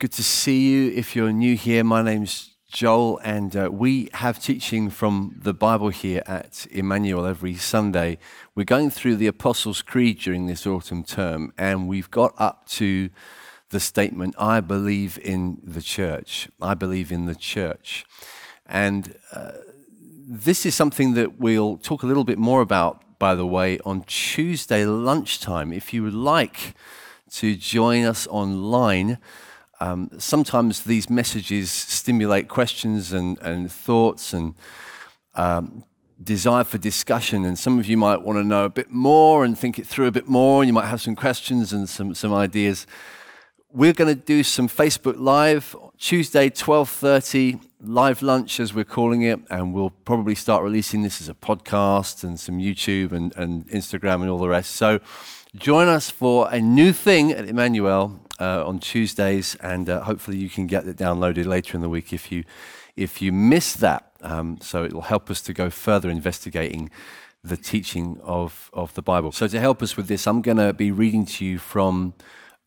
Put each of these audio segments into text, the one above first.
Good to see you. If you're new here, my name's Joel, and uh, we have teaching from the Bible here at Emmanuel every Sunday. We're going through the Apostles' Creed during this autumn term, and we've got up to the statement, I believe in the church. I believe in the church. And uh, this is something that we'll talk a little bit more about, by the way, on Tuesday lunchtime. If you would like to join us online, um, sometimes these messages stimulate questions and, and thoughts and um, desire for discussion. And some of you might want to know a bit more and think it through a bit more, and you might have some questions and some, some ideas. We're going to do some Facebook Live Tuesday, 12:30 live lunch, as we're calling it, and we'll probably start releasing this as a podcast and some YouTube and, and Instagram and all the rest. So join us for a new thing at Emmanuel uh, on Tuesdays, and uh, hopefully you can get it downloaded later in the week if you if you miss that. Um, so it will help us to go further investigating the teaching of of the Bible. So to help us with this, I'm going to be reading to you from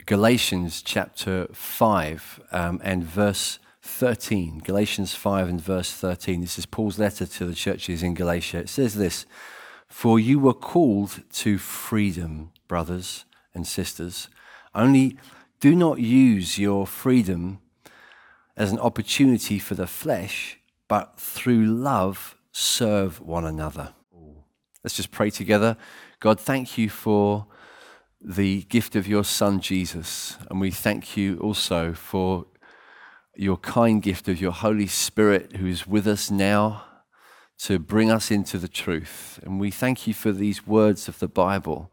Galatians chapter five um, and verse. 13, Galatians 5 and verse 13. This is Paul's letter to the churches in Galatia. It says this For you were called to freedom, brothers and sisters. Only do not use your freedom as an opportunity for the flesh, but through love serve one another. Let's just pray together. God, thank you for the gift of your Son, Jesus. And we thank you also for your kind gift of your Holy Spirit who is with us now to bring us into the truth. And we thank you for these words of the Bible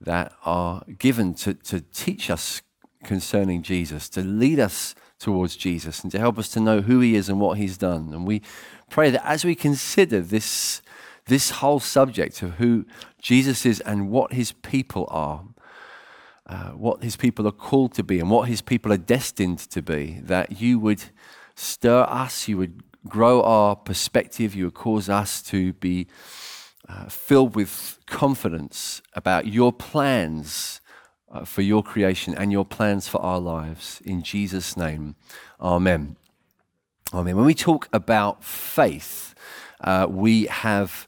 that are given to, to teach us concerning Jesus, to lead us towards Jesus, and to help us to know who He is and what He's done. And we pray that as we consider this, this whole subject of who Jesus is and what His people are, uh, what His people are called to be, and what His people are destined to be, that you would stir us, you would grow our perspective, you would cause us to be. Uh, filled with confidence about your plans uh, for your creation and your plans for our lives. In Jesus' name, Amen. Amen. When we talk about faith, uh, we have,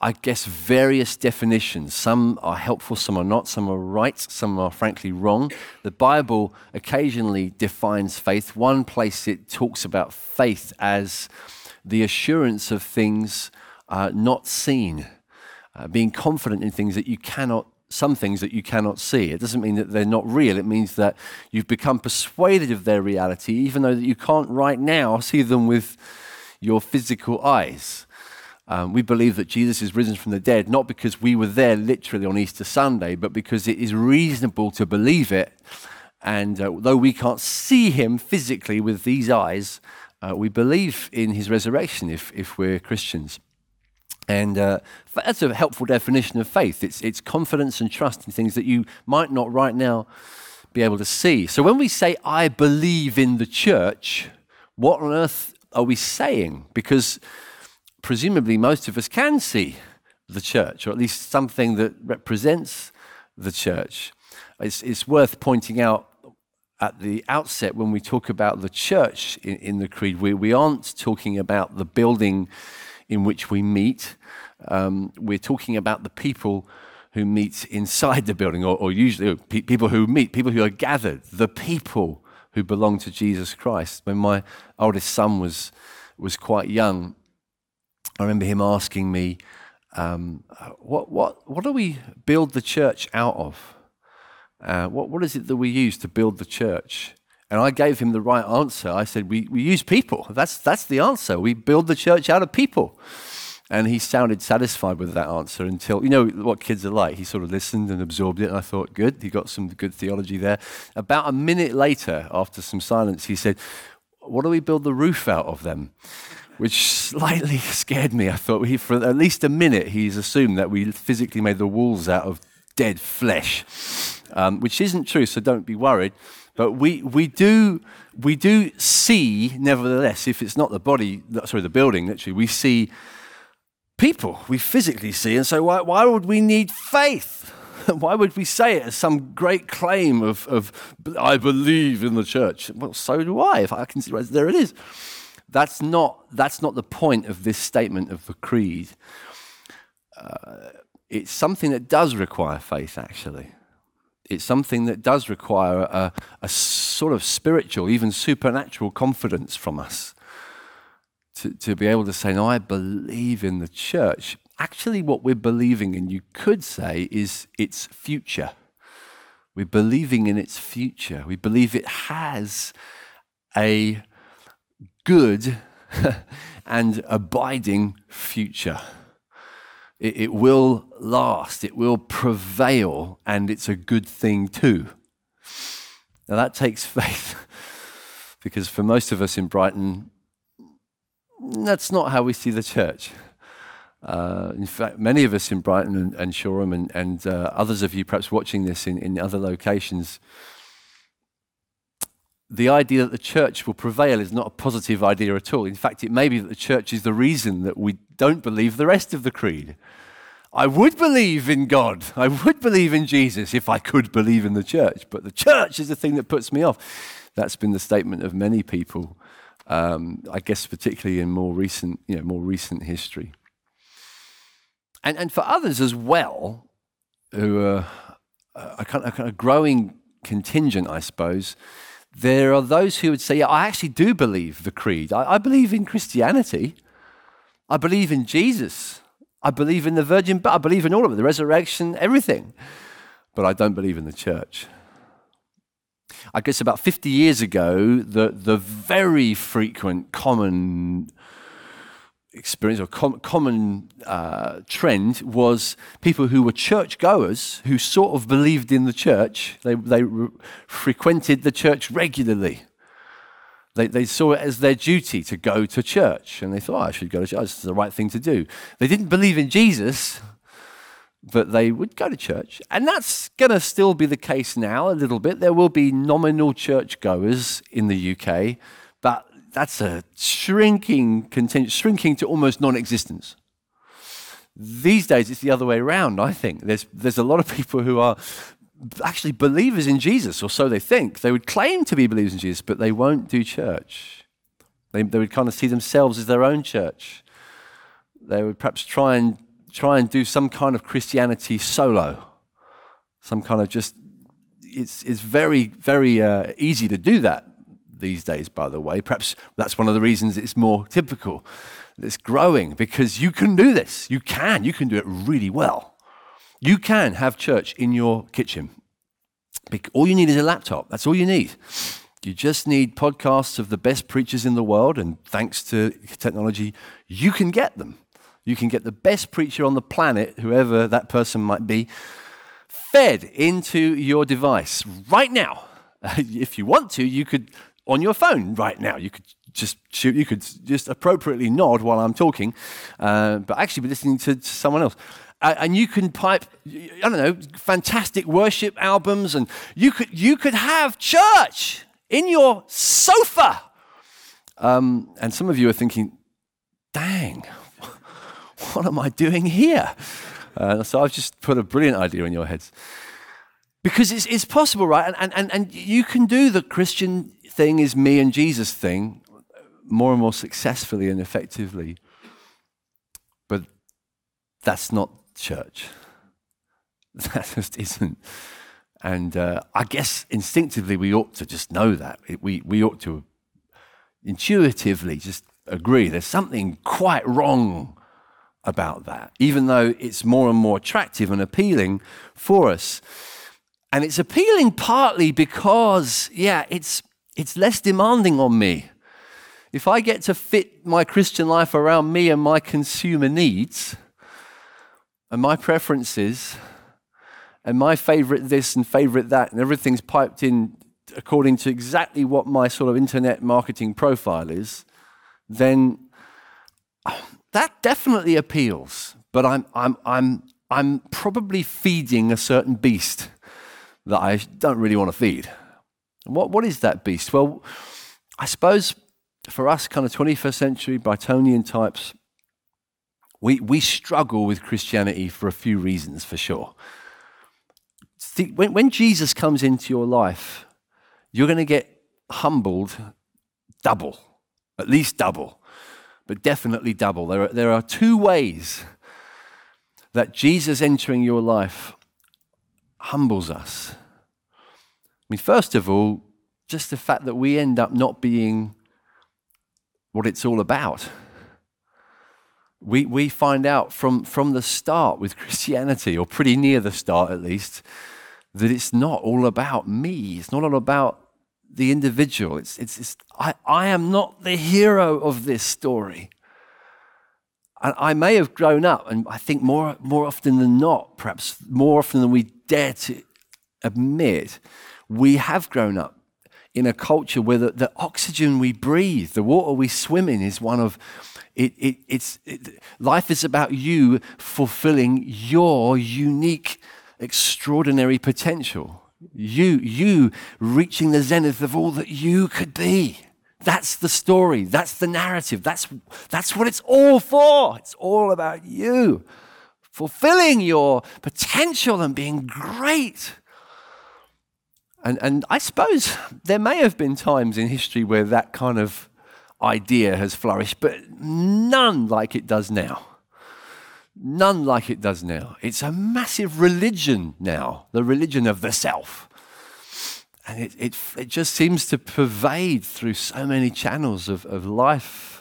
I guess, various definitions. Some are helpful, some are not, some are right, some are frankly wrong. The Bible occasionally defines faith. One place it talks about faith as the assurance of things uh, not seen, uh, being confident in things that you cannot some things that you cannot see. It doesn't mean that they're not real. It means that you've become persuaded of their reality, even though that you can't right now see them with your physical eyes. Um, we believe that Jesus is risen from the dead, not because we were there literally on Easter Sunday, but because it is reasonable to believe it. And uh, though we can't see him physically with these eyes, uh, we believe in his resurrection if, if we're Christians. And uh, that's a helpful definition of faith. It's, it's confidence and trust in things that you might not right now be able to see. So when we say, I believe in the church, what on earth are we saying? Because presumably most of us can see the church, or at least something that represents the church. It's, it's worth pointing out at the outset when we talk about the church in, in the Creed, we, we aren't talking about the building in which we meet. Um, we're talking about the people who meet inside the building, or, or usually pe- people who meet, people who are gathered, the people who belong to Jesus Christ. When my oldest son was, was quite young, I remember him asking me, um, what, what, what do we build the church out of? Uh, what, what is it that we use to build the church? And I gave him the right answer. I said, We, we use people. That's, that's the answer. We build the church out of people. And he sounded satisfied with that answer until, you know what kids are like. He sort of listened and absorbed it. And I thought, good, he got some good theology there. About a minute later, after some silence, he said, What do we build the roof out of them? Which slightly scared me. I thought, for at least a minute, he's assumed that we physically made the walls out of dead flesh, um, which isn't true, so don't be worried. But we, we, do, we do see, nevertheless, if it's not the body, sorry, the building, literally, we see people. We physically see. And so, why, why would we need faith? Why would we say it as some great claim of, of I believe in the church? Well, so do I. If I can see, there it is. That's not, that's not the point of this statement of the creed. Uh, it's something that does require faith, actually. It's something that does require a, a sort of spiritual, even supernatural confidence from us to, to be able to say, No, I believe in the church. Actually, what we're believing in, you could say, is its future. We're believing in its future. We believe it has a good and abiding future. It, it, will last, it will prevail, and it's a good thing too. Now, that takes faith because for most of us in Brighton, that's not how we see the church. Uh, in fact, many of us in Brighton and, and Shoreham, and, and uh, others of you perhaps watching this in, in other locations, the idea that the church will prevail is not a positive idea at all. In fact, it may be that the church is the reason that we don't believe the rest of the creed. I would believe in God. I would believe in Jesus if I could believe in the church, but the church is the thing that puts me off. That's been the statement of many people, um, I guess, particularly in more recent, you know, more recent history. And, and for others as well, who are a kind, of, growing contingent, I suppose, there are those who would say, yeah, I actually do believe the creed. I, I believe in Christianity. I believe in Jesus. I believe in the virgin, but I believe in all of it, the resurrection, everything. But I don't believe in the church. I guess about 50 years ago, the, the very frequent, common experience or com- common uh, trend was people who were churchgoers who sort of believed in the church. They, they re- frequented the church regularly. They, they saw it as their duty to go to church, and they thought, oh, I should go to church. Is the right thing to do. They didn't believe in Jesus, but they would go to church. And that's going to still be the case now a little bit. There will be nominal churchgoers in the UK, but that's a shrinking shrinking to almost non-existence. These days, it's the other way around. I think there's there's a lot of people who are actually believers in Jesus, or so they think. They would claim to be believers in Jesus, but they won't do church. They, they would kind of see themselves as their own church. They would perhaps try and try and do some kind of Christianity solo, some kind of just. It's it's very very uh, easy to do that these days, by the way. Perhaps that's one of the reasons it's more typical. It's growing because you can do this. You can. You can do it really well. You can have church in your kitchen. All you need is a laptop. That's all you need. You just need podcasts of the best preachers in the world, and thanks to technology, you can get them. You can get the best preacher on the planet, whoever that person might be, fed into your device right now. if you want to, you could on your phone right now. You could just shoot, you could just appropriately nod while I'm talking, uh, but actually be listening to, to someone else. Uh, and you can pipe, I don't know, fantastic worship albums, and you could you could have church in your sofa. Um, and some of you are thinking, "Dang, what am I doing here?" Uh, so I've just put a brilliant idea in your heads. Because it's, it's possible, right? And, and, and you can do the Christian thing is me and Jesus thing more and more successfully and effectively. But that's not church. That just isn't. And uh, I guess instinctively we ought to just know that. We, we ought to intuitively just agree there's something quite wrong about that, even though it's more and more attractive and appealing for us. And it's appealing partly because, yeah, it's it's less demanding on me. If I get to fit my Christian life around me and my consumer needs and my preferences and my favorite this and favorite that, and everything's piped in according to exactly what my sort of internet marketing profile is, then that definitely appeals. But I'm, I'm, I'm, I'm probably feeding a certain beast that I don't really want to feed. What, what is that beast? Well, I suppose for us, kind of 21st century Brightonian types, we, we struggle with Christianity for a few reasons, for sure. When, when Jesus comes into your life, you're going to get humbled double, at least double, but definitely double. There are, there are two ways that Jesus entering your life humbles us. I mean, first of all, just the fact that we end up not being what it's all about. We, we find out from, from the start with Christianity, or pretty near the start at least, that it's not all about me. It's not all about the individual. It's, it's, it's I, I am not the hero of this story. And I may have grown up, and I think more, more often than not, perhaps more often than we dare to admit, we have grown up in a culture where the, the oxygen we breathe, the water we swim in, is one of it, it, it's, it, life is about you fulfilling your unique, extraordinary potential. You, you reaching the zenith of all that you could be. That's the story. That's the narrative. That's, that's what it's all for. It's all about you fulfilling your potential and being great. And, and I suppose there may have been times in history where that kind of idea has flourished, but none like it does now. None like it does now. It's a massive religion now, the religion of the self. And it, it, it just seems to pervade through so many channels of, of life.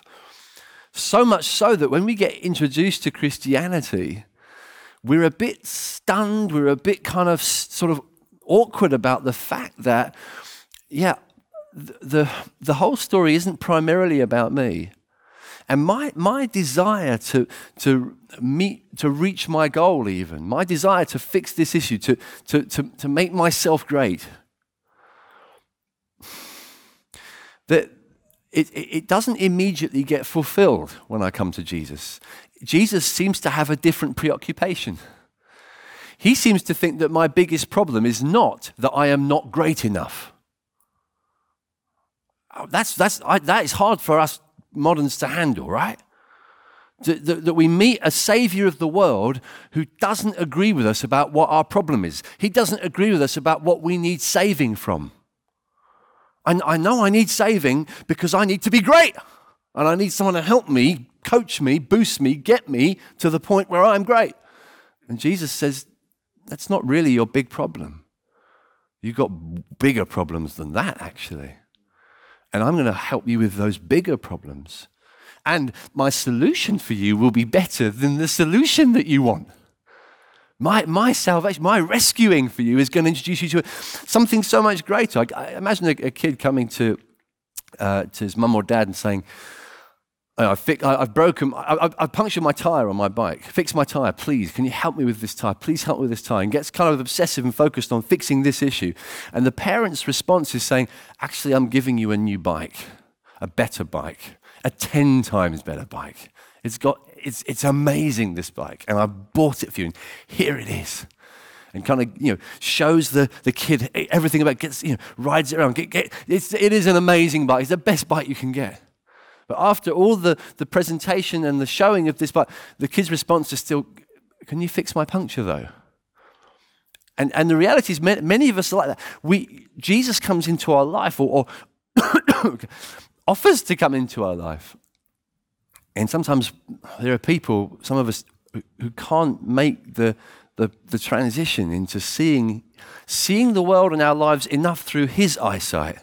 So much so that when we get introduced to Christianity, we're a bit stunned, we're a bit kind of sort of awkward about the fact that, yeah, the, the whole story isn't primarily about me. And my, my desire to, to meet, to reach my goal, even, my desire to fix this issue, to, to, to, to make myself great, that it, it doesn't immediately get fulfilled when I come to Jesus. Jesus seems to have a different preoccupation. He seems to think that my biggest problem is not that I am not great enough oh, that's, that's, I, that is hard for us moderns to handle, right? That, that, that, we meet a savior of the world who doesn't agree with us about what our problem is. He doesn't agree with us about what we need saving from. And I know I need saving because I need to be great. And I need someone to help me, coach me, boost me, get me to the point where I'm great. And Jesus says, that's not really your big problem. You've got bigger problems than that, actually. And I'm going to help you with those bigger problems. And my solution for you will be better than the solution that you want. My, my salvation, my rescuing for you is going to introduce you to something so much greater. I, I imagine a, a, kid coming to, uh, to his mum or dad and saying, I have broken, I, have punctured my tire on my bike. Fix my tire, please. Can you help me with this tire? Please help me with this tire. And gets kind of obsessive and focused on fixing this issue. And the parent's response is saying, Actually, I'm giving you a new bike, a better bike, a 10 times better bike. It's got, it's, it's amazing, this bike. And I bought it for you. And here it is and kind of you know shows the, the kid everything about gets you know rides it around. Get, get, it's, it is an amazing bike. It's the best bike you can get. But after all the, the presentation and the showing of this bike, the kid's response is still, Can you fix my puncture though? And, and the reality is, many of us are like that. We, Jesus comes into our life or, or offers to come into our life. And sometimes there are people, some of us, who can't make the, the, the transition into seeing, seeing the world and our lives enough through his eyesight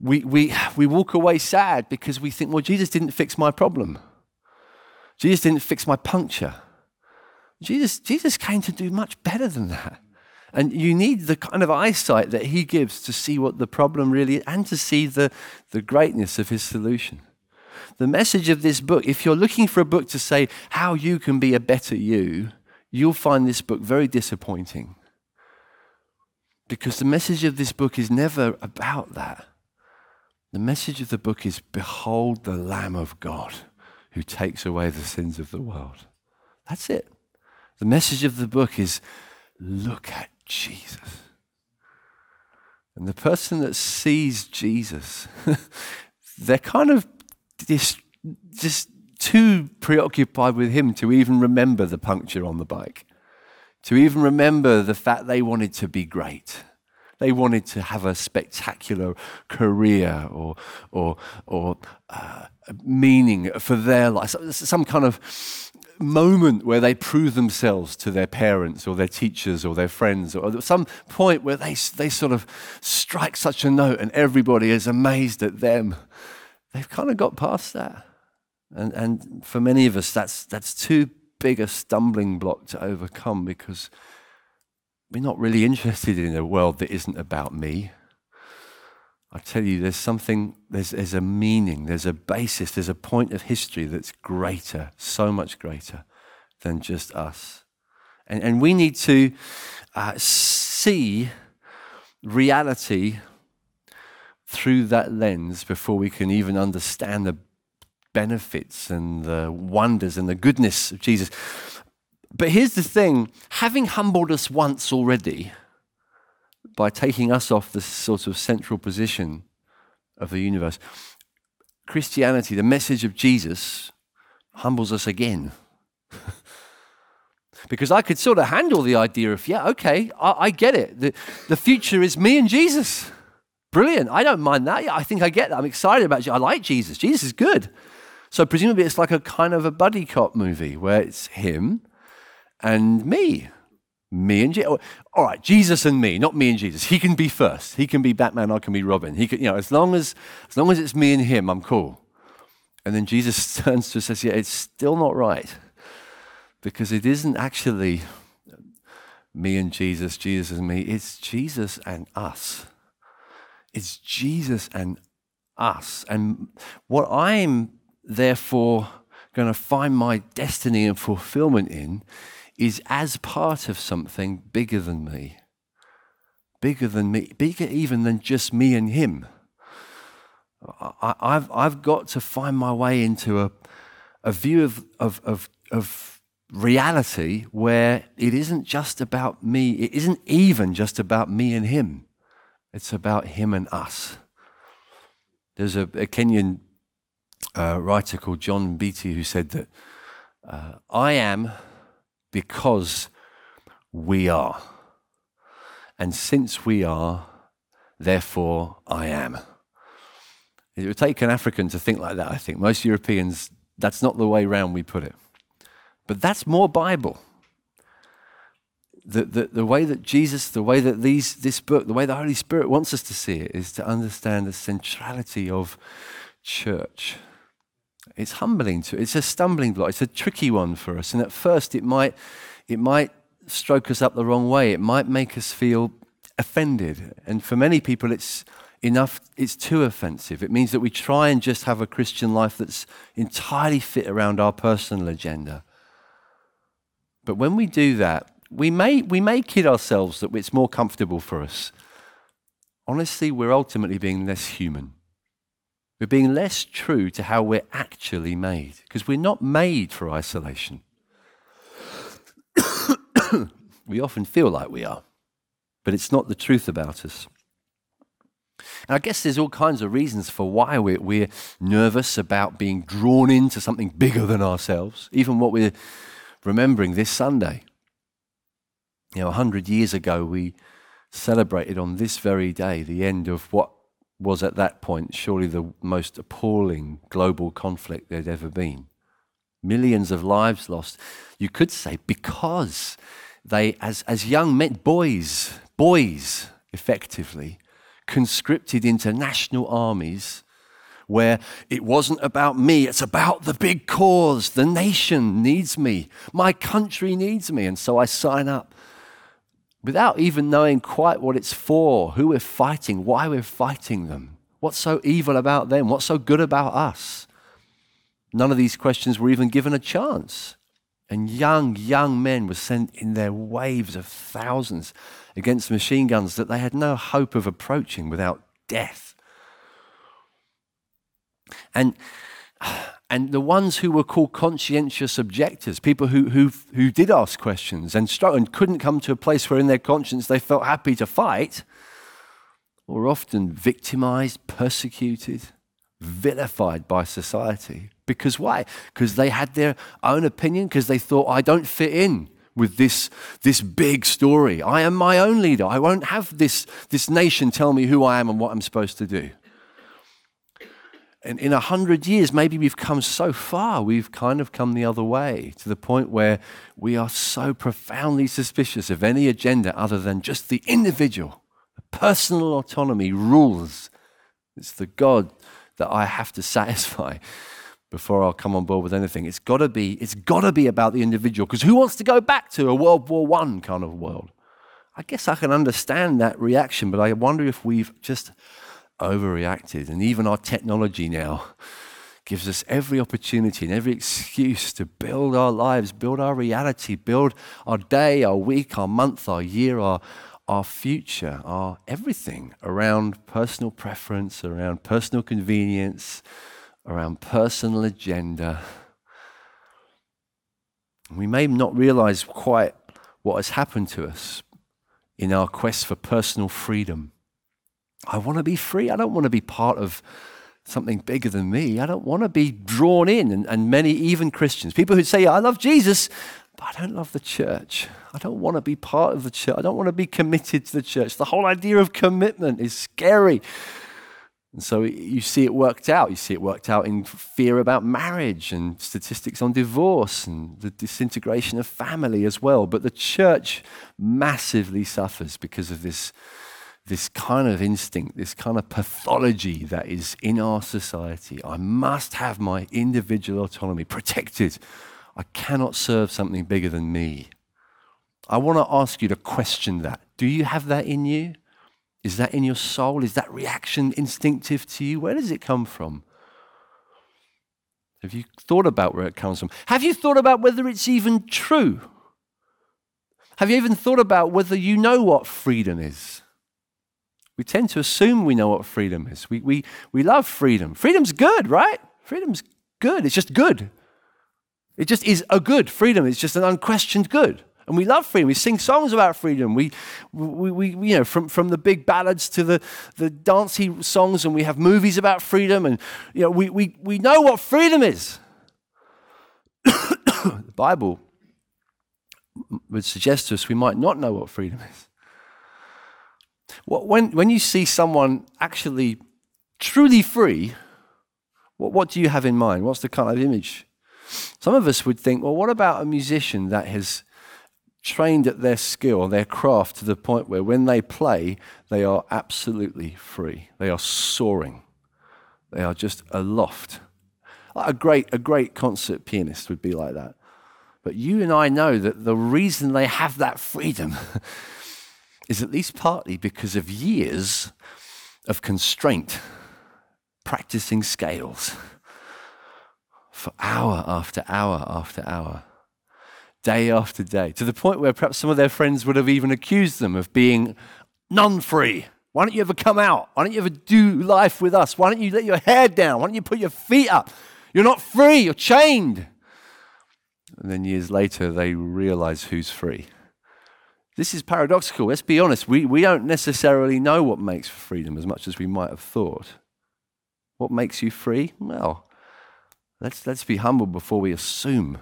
we, we, we walk away sad because we think, well, Jesus didn't fix my problem. Jesus didn't fix my puncture. Jesus, Jesus came to do much better than that. And you need the kind of eyesight that he gives to see what the problem really is and to see the, the greatness of his solution. The message of this book, if you're looking for a book to say how you can be a better you, you'll find this book very disappointing. Because the message of this book is never about that. The message of the book is Behold the Lamb of God who takes away the sins of the world. That's it. The message of the book is Look at Jesus. And the person that sees Jesus, they're kind of just, just too preoccupied with him to even remember the puncture on the bike to even remember the fact they wanted to be great. They wanted to have a spectacular career or, or, or uh, meaning for their life, some kind of moment where they prove themselves to their parents or their teachers or their friends, or some point where they, they sort of strike such a note and everybody is amazed at them. They've kind of got past that. And, and for many of us, that's, that's too big a stumbling block to overcome because we're not really interested in a world that isn't about me. I tell you, there's something, there's, there's a meaning, there's a basis, there's a point of history that's greater, so much greater than just us. And, and we need to uh, see reality through that lens before we can even understand the benefits and the wonders and the goodness of Jesus. But here's the thing having humbled us once already, by taking us off the sort of central position of the universe. Christianity, the message of Jesus, humbles us again. because I could sort of handle the idea of, yeah, okay, I, I, get it. The, the future is me and Jesus. Brilliant. I don't mind that. Yeah, I think I get that. I'm excited about you. I like Jesus. Jesus is good. So presumably it's like a kind of a buddy cop movie where it's him and me. Me and Jesus. All right, Jesus and me, not me and Jesus. He can be first. He can be Batman. I can be Robin. He can, you know, as long as as long as it's me and him, I'm cool. And then Jesus turns to us and says, "Yeah, it's still not right, because it isn't actually me and Jesus, Jesus and me. It's Jesus and us. It's Jesus and us. And what I'm therefore going to find my destiny and fulfillment in." Is as part of something bigger than me. Bigger than me, bigger even than just me and him. I, have I've got to find my way into a, a view of, of, of, of reality where it isn't just about me, it isn't even just about me and him, it's about him and us. There's a, a Kenyan uh, writer called John Mbiti who said that uh, I am because we are. And since we are, therefore I am. It would take an African to think like that, I think. Most Europeans, that's not the way round we put it. But that's more Bible. The, the, the way that Jesus, the way that these, this book, the way the Holy Spirit wants us to see it is to understand the centrality of church it's humbling to, it's a stumbling block. It's a tricky one for us. And at first, it might, it might stroke us up the wrong way. It might make us feel offended. And for many people, it's enough, it's too offensive. It means that we try and just have a Christian life that's entirely fit around our personal agenda. But when we do that, we may, we may kid ourselves that it's more comfortable for us. Honestly, we're ultimately being less human. We're being less true to how we're actually made because we're not made for isolation. we often feel like we are, but it's not the truth about us. And I guess there's all kinds of reasons for why we're, we're nervous about being drawn into something bigger than ourselves, even what we're remembering this Sunday. You know, a hundred years ago, we celebrated on this very day the end of what was at that point surely the most appalling global conflict there'd ever been. Millions of lives lost. You could say because they, as, as young men, boys, boys, effectively, conscripted into national armies where it wasn't about me, it's about the big cause. The nation needs me, my country needs me, and so I sign up without even knowing quite what it's for, who we're fighting, why we're fighting them, what's so evil about them, what's so good about us. None of these questions were even given a chance. And young, young men were sent in their waves of thousands against machine guns that they had no hope of approaching without death. And and the ones who were called conscientious objectors, people who, who, who did ask questions and, struggled, and couldn't come to a place where in their conscience they felt happy to fight, were often victimized, persecuted, vilified by society. Because why? Because they had their own opinion, because they thought, I don't fit in with this, this big story. I am my own leader. I won't have this, this nation tell me who I am and what I'm supposed to do. And in a hundred years, maybe we've come so far, we've kind of come the other way to the point where we are so profoundly suspicious of any agenda other than just the individual. Personal autonomy rules. It's the God that I have to satisfy before I'll come on board with anything. It's got to be, it's got to be about the individual because who wants to go back to a World War One kind of world? I guess I can understand that reaction, but I wonder if we've just overreacted. And even our technology now gives us every opportunity and every excuse to build our lives, build our reality, build our day, our week, our month, our year, our, our future, our everything around personal preference, around personal convenience, around personal agenda. We may not realize quite what has happened to us in our quest for personal freedom. I want to be free. I don't want to be part of something bigger than me. I don't want to be drawn in. And, and many, even Christians, people who say, I love Jesus, but I don't love the church. I don't want to be part of the church. I don't want to be committed to the church. The whole idea of commitment is scary. And so you see it worked out. You see it worked out in fear about marriage and statistics on divorce and the disintegration of family as well. But the church massively suffers because of this, this kind of instinct, this kind of pathology that is in our society. I must have my individual autonomy protected. I cannot serve something bigger than me. I want to ask you to question that. Do you have that in you? Is that in your soul? Is that reaction instinctive to you? Where does it come from? Have you thought about where it comes from? Have you thought about whether it's even true? Have you even thought about whether you know what freedom is? We tend to assume we know what freedom is. We, we, we love freedom. Freedom's good, right? Freedom's good. It's just good. It just is a good freedom. It's just an unquestioned good. And we love freedom. We sing songs about freedom. We, we, we, you know, from, from the big ballads to the, the dancey songs, and we have movies about freedom. And, you know, we, we, we know what freedom is. the Bible would suggest to us we might not know what freedom is. When, when you see someone actually truly free, what, what do you have in mind? What's the kind of image? Some of us would think, well, what about a musician that has trained at their skill, their craft, to the point where when they play, they are absolutely free. They are soaring. They are just aloft. A great, a great concert pianist would be like that. But you and I know that the reason they have that freedom is at least partly because of years of constraint, practicing scales for hour after hour after hour day after day, to the point where perhaps some of their friends would have even accused them of being non free. Why don't you ever come out? Why don't you ever do life with us? Why don't you let your hair down? Why don't you put your feet up? You're not free, you're chained. And then years later, they realize who's free. This is paradoxical. Let's be honest. We, we don't necessarily know what makes freedom as much as we might have thought. What makes you free? Well, let's, let's be humble before we assume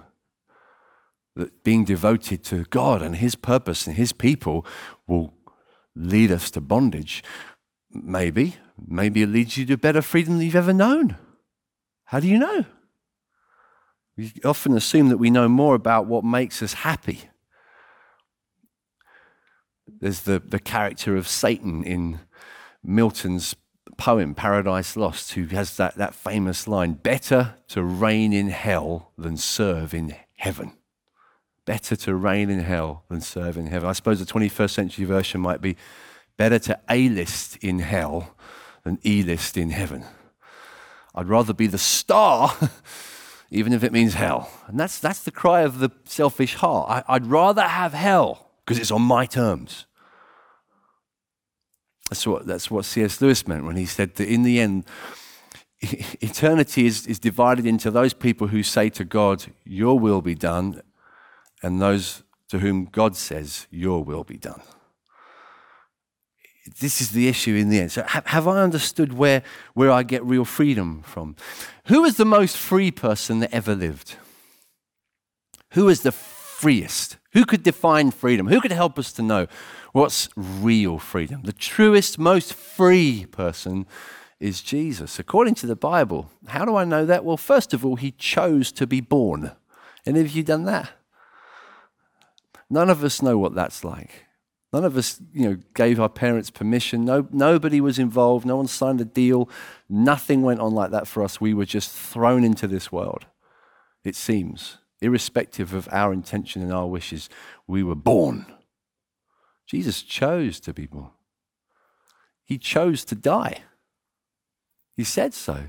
that being devoted to God and His purpose and His people will lead us to bondage. Maybe. Maybe it leads you to better freedom than you've ever known. How do you know? We often assume that we know more about what makes us happy. There's the, the character of Satan in Milton's poem, Paradise Lost, who has that, that famous line Better to reign in hell than serve in heaven. Better to reign in hell than serve in heaven. I suppose the 21st century version might be better to A list in hell than E list in heaven. I'd rather be the star, even if it means hell. And that's, that's the cry of the selfish heart. I, I'd rather have hell because it's on my terms. That's what, that's what C.S. Lewis meant when he said that in the end, eternity is, is divided into those people who say to God, Your will be done, and those to whom God says, Your will be done. This is the issue in the end. So, have I understood where, where I get real freedom from? Who is the most free person that ever lived? Who is the freest? Who could define freedom? Who could help us to know what's real freedom? The truest, most free person is Jesus. According to the Bible, how do I know that? Well, first of all, he chose to be born. Any of you done that? None of us know what that's like. None of us, you know, gave our parents permission. No, nobody was involved. No one signed a deal. Nothing went on like that for us. We were just thrown into this world. It seems, irrespective of our intention and our wishes, we were born. Jesus chose to be born. He chose to die. He said so.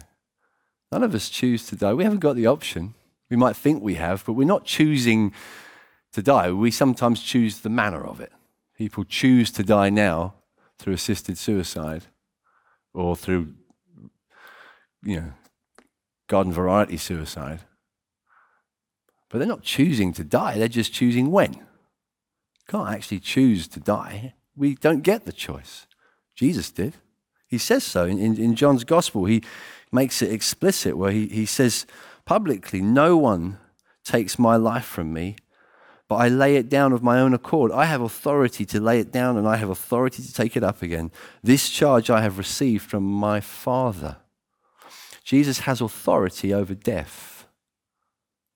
None of us choose to die. We haven't got the option. We might think we have, but we're not choosing to die. We sometimes choose the manner of it. People choose to die now through assisted suicide or through, you know, garden variety suicide. But they're not choosing to die, they're just choosing when. Can't actually choose to die. We don't get the choice. Jesus did. He says so in, in, in John's gospel. He makes it explicit where he, he says publicly, No one takes my life from me, but I lay it down of my own accord. I have authority to lay it down and I have authority to take it up again. This charge I have received from my Father. Jesus has authority over death.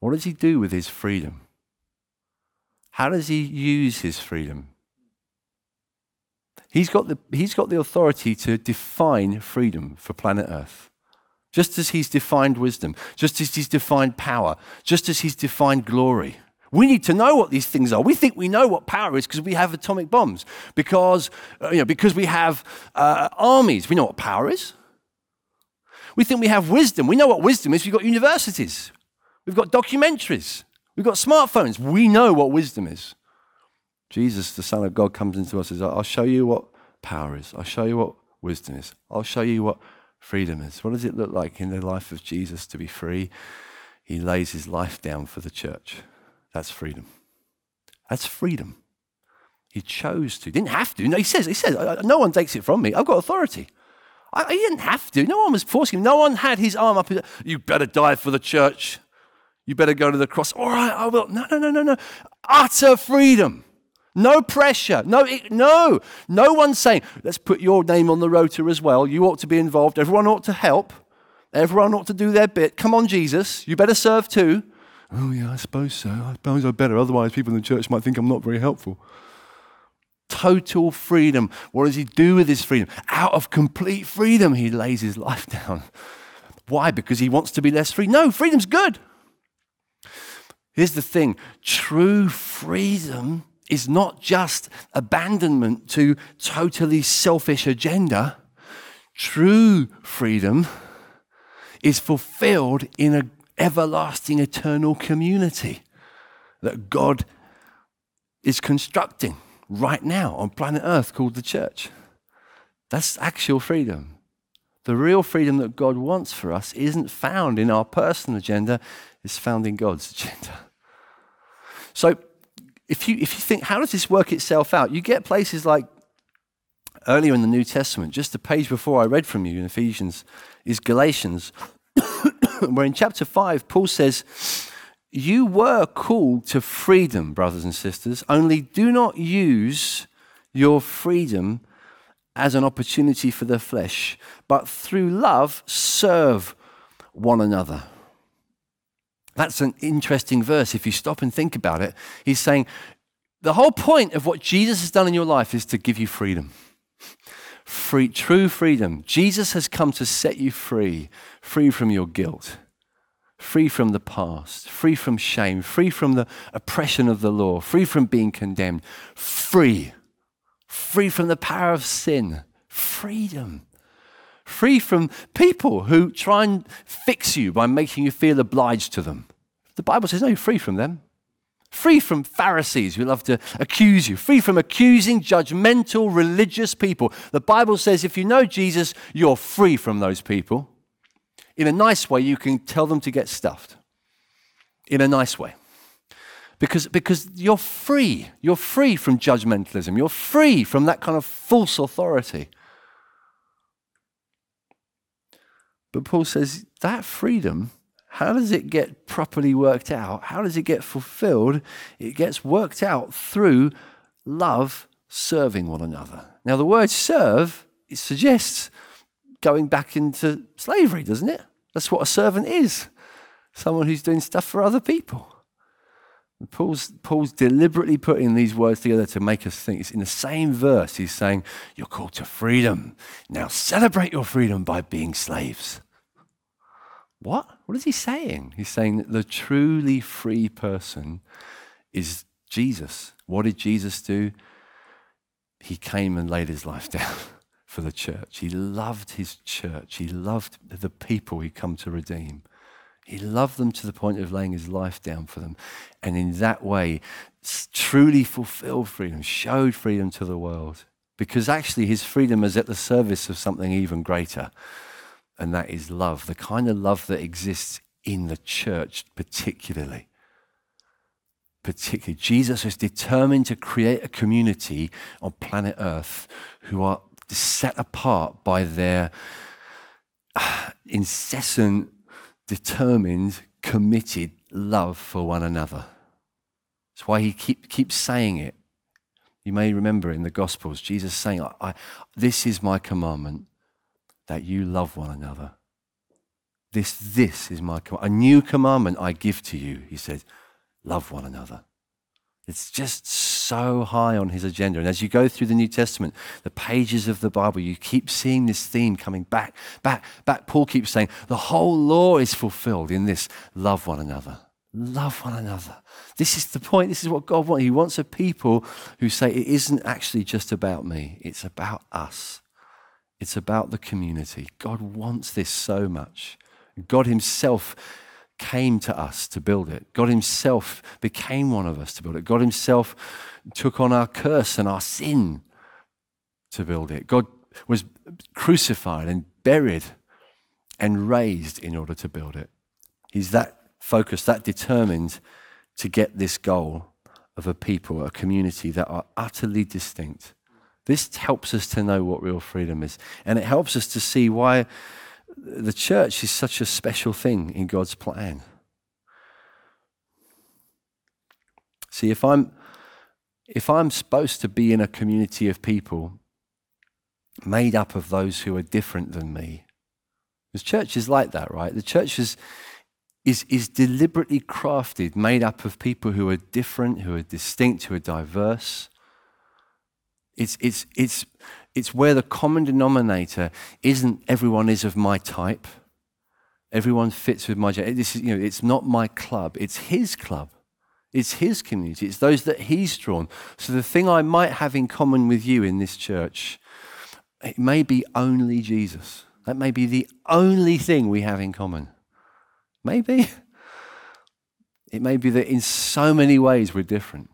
What does he do with his freedom? How does he use his freedom? He's got the, he's got the authority to define freedom for planet Earth. Just as he's defined wisdom, just as he's defined power, just as he's defined glory. We need to know what these things are. We think we know what power is because we have atomic bombs, because, uh, you know, because we have uh, armies. We know what power is. We think we have wisdom. We know what wisdom is. We've got universities, we've got documentaries, we've got smartphones. We know what wisdom is. Jesus, the Son of God, comes into us and says, I'll show you what power is. I'll show you what wisdom is. I'll show you what freedom is. What does it look like in the life of Jesus to be free? He lays his life down for the church. That's freedom. That's freedom. He chose to. He Didn't have to. No, he says, he says, no one takes it from me. I've got authority. I, he didn't have to. No one was forcing him. No one had his arm up. You better die for the church. You better go to the cross. All right, I will. No, no, no, no, no. Utter freedom. No pressure. No, no. No one's saying, let's put your name on the rota as well. You ought to be involved. Everyone ought to help. Everyone ought to do their bit. Come on, Jesus. You better serve too. Oh, yeah, I suppose so. I suppose I better. Otherwise, people in the church might think I'm not very helpful. Total freedom. What does he do with his freedom? Out of complete freedom, he lays his life down. Why? Because he wants to be less free? No, freedom's good. Here's the thing true freedom is not just abandonment to totally selfish agenda. True freedom is fulfilled in an everlasting, eternal community that God is constructing right now on planet Earth called the church. That's actual freedom. The real freedom that God wants for us isn't found in our personal agenda, it's found in God's agenda. So, if you, if you think, how does this work itself out? You get places like earlier in the New Testament, just a page before I read from you in Ephesians, is Galatians, where in chapter 5, Paul says, You were called to freedom, brothers and sisters, only do not use your freedom as an opportunity for the flesh, but through love serve one another. That's an interesting verse if you stop and think about it. He's saying the whole point of what Jesus has done in your life is to give you freedom. Free, true freedom. Jesus has come to set you free, free from your guilt, free from the past, free from shame, free from the oppression of the law, free from being condemned, free, free from the power of sin, freedom free from people who try and fix you by making you feel obliged to them. The Bible says, no, you're free from them. Free from Pharisees who love to accuse you. Free from accusing, judgmental, religious people. The Bible says if you know Jesus, you're free from those people. In a nice way, you can tell them to get stuffed. In a nice way. Because, because you're free. You're free from judgmentalism. You're free from that kind of false authority. But Paul says that freedom how does it get properly worked out? How does it get fulfilled? It gets worked out through love serving one another. Now, the word serve it suggests going back into slavery, doesn't it? That's what a servant is someone who's doing stuff for other people. Paul's, Paul's deliberately putting these words together to make us think. It's in the same verse, he's saying, You're called to freedom. Now celebrate your freedom by being slaves. What? What is he saying? He's saying that the truly free person is Jesus. What did Jesus do? He came and laid his life down for the church. He loved his church. He loved the people he come to redeem. He loved them to the point of laying his life down for them. And in that way, truly fulfilled freedom, showed freedom to the world. Because actually, his freedom is at the service of something even greater. And that is love, the kind of love that exists in the church, particularly. Particularly, Jesus is determined to create a community on planet Earth who are set apart by their ah, incessant determined, committed love for one another. That's why he keep, keeps saying it. You may remember in the Gospels, Jesus saying, I, I, This is my commandment, that you love one another. This, this is my commandment. A new commandment I give to you, he said, love one another. It's just so high on his agenda. And as you go through the New Testament, the pages of the Bible, you keep seeing this theme coming back, back, back. Paul keeps saying, the whole law is fulfilled in this love one another. Love one another. This is the point. This is what God wants. He wants a people who say, it isn't actually just about me, it's about us. It's about the community. God wants this so much. God Himself came to us to build it. God Himself became one of us to build it. God Himself took on our curse and our sin to build it. God was crucified and buried and raised in order to build it. He's that focused, that determined to get this goal of a people, a community that are utterly distinct. This helps us to know what real freedom is. And it helps us to see why the church is such a special thing in God's plan. See, if I'm if I'm supposed to be in a community of people made up of those who are different than me, the church is like that, right? The church is, is, is deliberately crafted, made up of people who are different, who are distinct, who are diverse. It's, it's, it's, it's where the common denominator isn't everyone is of my type. Everyone fits with my. This is, you know, it's not my club. It's his club. It's his community. It's those that he's drawn. So the thing I might have in common with you in this church, it may be only Jesus. That may be the only thing we have in common. Maybe. It may be that in so many ways we're different.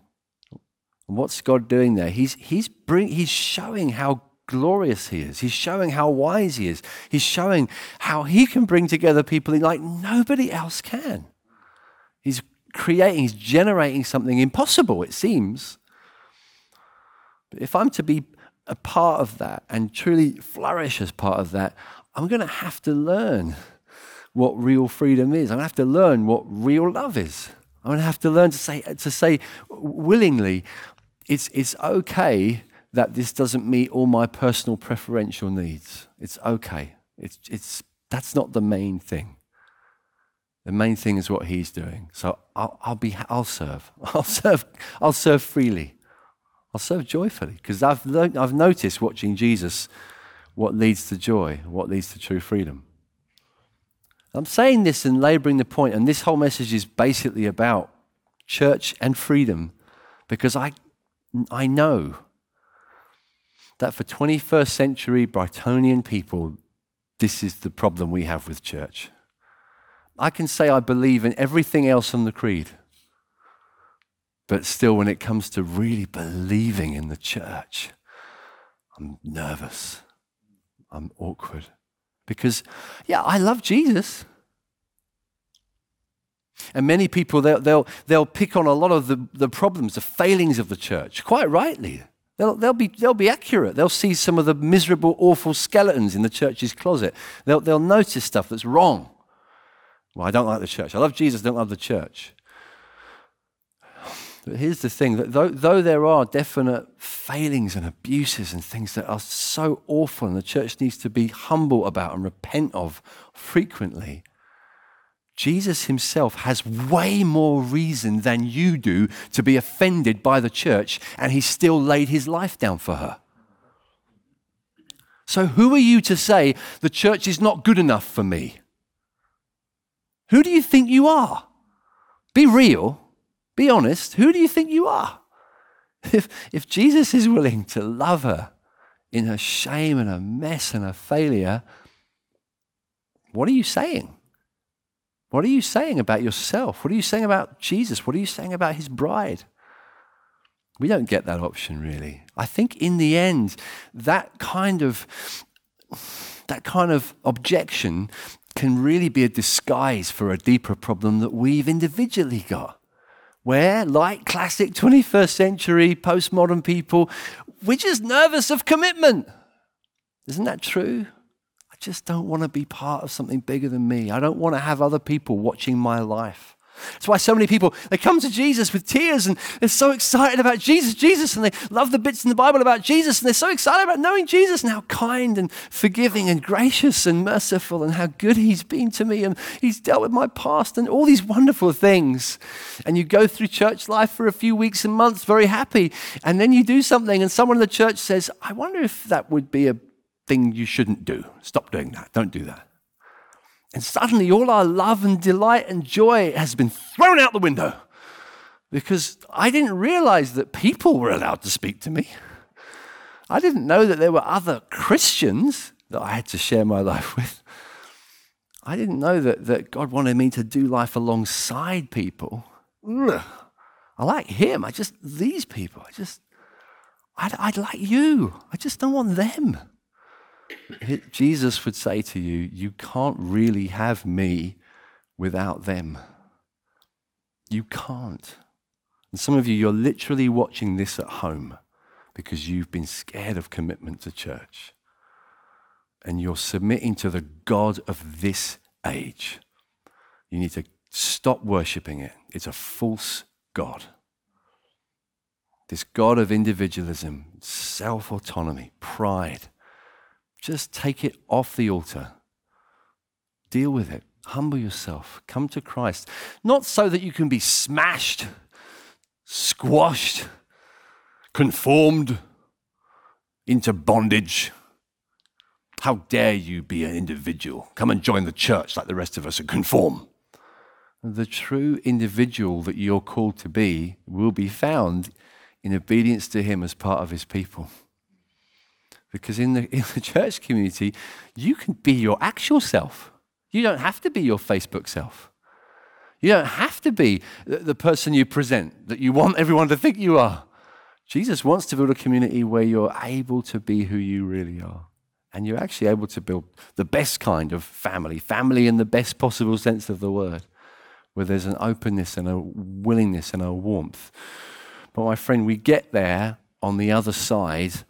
And what's God doing there? He's, he's, bring, he's showing how glorious he is. He's showing how wise he is. He's showing how he can bring together people like nobody else can. He's creating, he's generating something impossible, it seems. But if I'm to be a part of that and truly flourish as part of that, I'm going to have to learn what real freedom is. I'm going to have to learn what real love is. I'm going to have to learn to say, to say willingly, it's, it's okay that this doesn't meet all my personal preferential needs. It's okay. It's, it's, that's not the main thing. The main thing is what he's doing. So I'll, I'll be, I'll serve. I'll serve. I'll serve freely. I'll serve joyfully because I've, I've noticed watching Jesus what leads to joy, what leads to true freedom. I'm saying this and laboring the point, and this whole message is basically about church and freedom because I, I know that for 21st century Brightonian people, this is the problem we have with church. I can say I believe in everything else on the creed, but still, when it comes to really believing in the church, I'm nervous. I'm awkward. Because, yeah, I love Jesus. And many people, they'll, they'll, they'll pick on a lot of the, the problems, the failings of the church, quite rightly. They'll, they'll, be, they'll be accurate. They'll see some of the miserable, awful skeletons in the church's closet. They'll, they'll notice stuff that's wrong. Well, I don't like the church. I love Jesus, I don't love the church. But here's the thing that though, though there are definite failings and abuses and things that are so awful, and the church needs to be humble about and repent of frequently, Jesus himself has way more reason than you do to be offended by the church, and he still laid his life down for her. So, who are you to say the church is not good enough for me? Who do you think you are? Be real, be honest. Who do you think you are? If, if Jesus is willing to love her in her shame and her mess and her failure, what are you saying? What are you saying about yourself? What are you saying about Jesus? What are you saying about his bride? We don't get that option really. I think in the end, that kind of that kind of objection can really be a disguise for a deeper problem that we've individually got. Where, like classic 21st century postmodern people, we're just nervous of commitment. Isn't that true? Just don't want to be part of something bigger than me. I don't want to have other people watching my life. That's why so many people they come to Jesus with tears and they're so excited about Jesus, Jesus, and they love the bits in the Bible about Jesus, and they're so excited about knowing Jesus and how kind and forgiving and gracious and merciful and how good He's been to me and He's dealt with my past and all these wonderful things. And you go through church life for a few weeks and months very happy, and then you do something, and someone in the church says, "I wonder if that would be a thing you shouldn't do. Stop doing that. Don't do that. And suddenly, all our love and delight and joy has been thrown out the window because I didn't realize that people were allowed to speak to me. I didn't know that there were other Christians that I had to share my life with. I didn't know that, that God wanted me to do life alongside people. Ugh. I like Him. I just, these people, I just, I'd, I'd like you. I just don't want them. Jesus would say to you, You can't really have me without them. You can't. And some of you, you're literally watching this at home because you've been scared of commitment to church. And you're submitting to the God of this age. You need to stop worshiping it. It's a false God. This God of individualism, self autonomy, pride just take it off the altar. Deal with it. Humble yourself. Come to Christ. Not so that you can be smashed, squashed, conformed into bondage. How dare you be an individual? Come and join the church like the rest of us and conform. The true individual that you're called to be will be found in obedience to Him as part of His people. Because in the, in the church community, you can be your actual self. You don't have to be your Facebook self. You don't have to be the person you present that you want everyone to think you are. Jesus wants to build a community where you're able to be who you really are. And you're actually able to build the best kind of family, family in the best possible sense of the word, where there's an openness and a willingness and a warmth. But my friend, we get there on the other side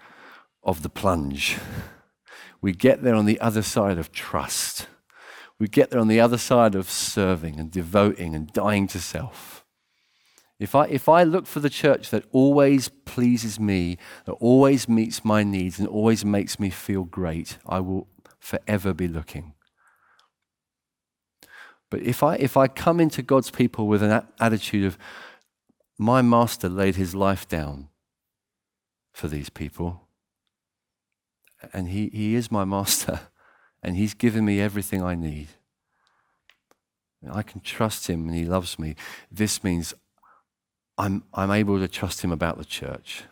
of the plunge. We get there on the other side of trust. We get there on the other side of serving and devoting and dying to self. If I, if I look for the church that always pleases me, that always meets my needs, and always makes me feel great, I will forever be looking. But if I, if I come into God's people with an attitude of, my master laid his life down for these people, and he, he is my master, and he's given me everything I need. I can trust him and he loves me. This means I'm, I'm able to trust him about the church.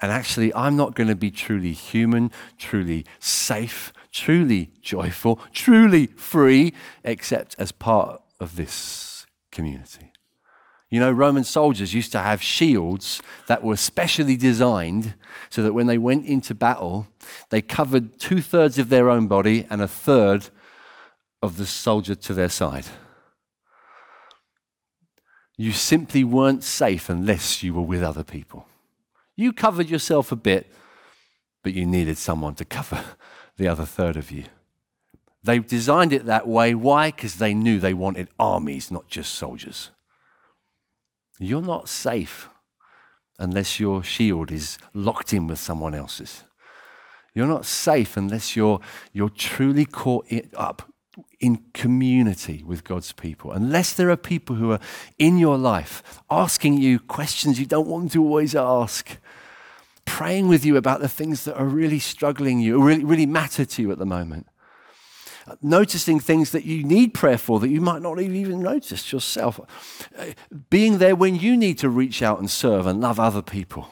And actually, I'm not going to be truly human, truly safe, truly joyful, truly free, except as part of this community. You know, Roman soldiers used to have shields that were specially designed so that when they went into battle, they covered two thirds of their own body and a third of the soldier to their side. You simply weren't safe unless you were with other people. You covered yourself a bit, but you needed someone to cover the other third of you. They designed it that way. Why? Because they knew they wanted armies, not just soldiers. You're not safe unless your shield is locked in with someone else's. You're not safe unless you're, you're truly caught up in community with God's people. Unless there are people who are in your life asking you questions you don't want to always ask, praying with you about the things that are really struggling you, really, really matter to you at the moment. Noticing things that you need prayer for that you might not even noticed yourself. Uh, being there when you need to reach out and serve and love other people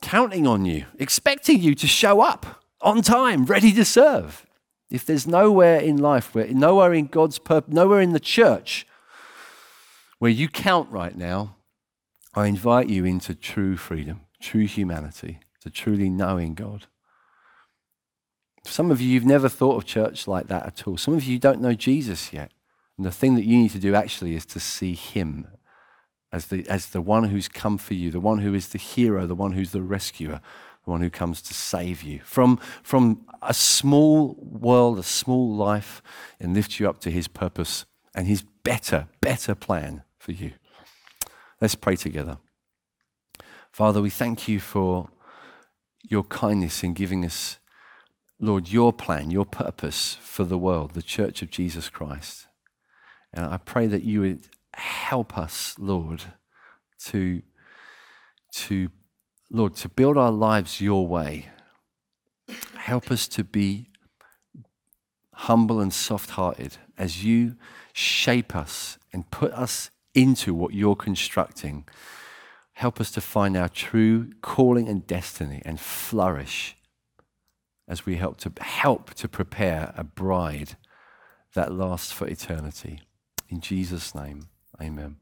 counting on you, expecting you to show up on time, ready to serve. If there's nowhere in life, where, nowhere in God's purpose, nowhere in the church where you count right now, I invite you into true freedom, true humanity, to truly knowing God. Some of you, you've never thought of church like that at all. Some of you don't know Jesus yet. And the thing that you need to do actually is to see Him as the, as the one who's come for you, the one who is the hero, the one who's the rescuer, the one who comes to save you from, from a small world, a small life, and lift you up to his purpose and his better, better plan for you. Let's pray together. Father, we thank you for your kindness in giving us, Lord, your plan, your purpose for the world, the church of Jesus Christ. And I pray that you would help us, Lord, to, to, Lord, to build our lives your way. Help us to be humble and soft hearted as you shape us and put us into what you're constructing. Help us to find our true calling and destiny and flourish as we help to help to prepare a bride that lasts for eternity. In Jesus' name. Amen.